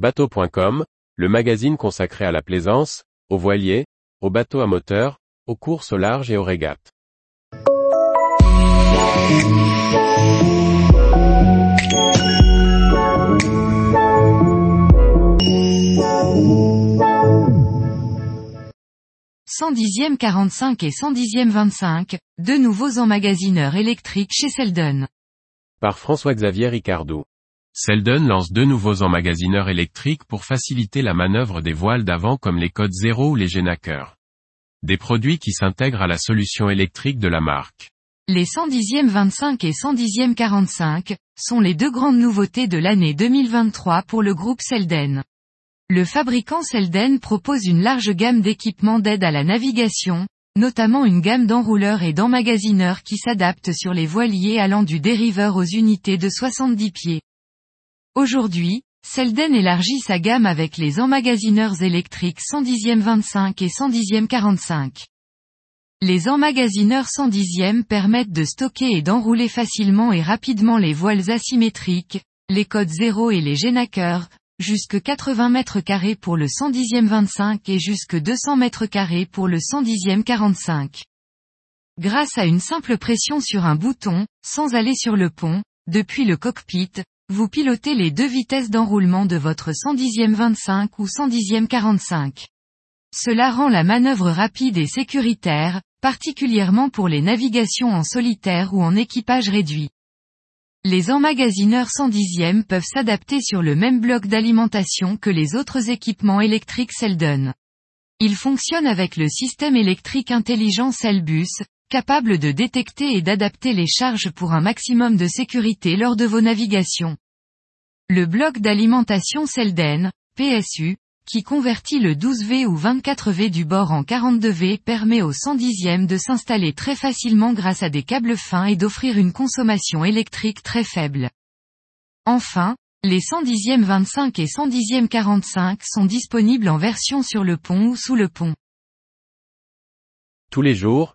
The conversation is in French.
Bateau.com, le magazine consacré à la plaisance, aux voiliers, aux bateaux à moteur, aux courses au large et aux régates. e 45 et 110e 25, deux nouveaux emmagasineurs électriques chez Selden. Par François-Xavier Ricardou. Selden lance deux nouveaux emmagasineurs électriques pour faciliter la manœuvre des voiles d'avant comme les codes 0 ou les Genaker. Des produits qui s'intègrent à la solution électrique de la marque. Les 110e 25 et 110e 45, sont les deux grandes nouveautés de l'année 2023 pour le groupe Selden. Le fabricant Selden propose une large gamme d'équipements d'aide à la navigation, notamment une gamme d'enrouleurs et d'emmagasineurs qui s'adaptent sur les voiliers allant du dériveur aux unités de 70 pieds. Aujourd'hui, Selden élargit sa gamme avec les emmagasineurs électriques 110e 25 et 110e 45. Les emmagasineurs 110e permettent de stocker et d'enrouler facilement et rapidement les voiles asymétriques, les codes 0 et les génakers, jusque 80 mètres carrés pour le 110e 25 et jusque 200 mètres carrés pour le 110e 45. Grâce à une simple pression sur un bouton, sans aller sur le pont, depuis le cockpit, vous pilotez les deux vitesses d'enroulement de votre 110e 25 ou 110e 45. Cela rend la manœuvre rapide et sécuritaire, particulièrement pour les navigations en solitaire ou en équipage réduit. Les emmagasineurs 110e peuvent s'adapter sur le même bloc d'alimentation que les autres équipements électriques Selden. Ils fonctionnent avec le système électrique intelligent Cellbus, capable de détecter et d'adapter les charges pour un maximum de sécurité lors de vos navigations. Le bloc d'alimentation Selden, PSU, qui convertit le 12V ou 24V du bord en 42V permet au 110e de s'installer très facilement grâce à des câbles fins et d'offrir une consommation électrique très faible. Enfin, les 110e 25 et 110e 45 sont disponibles en version sur le pont ou sous le pont. Tous les jours,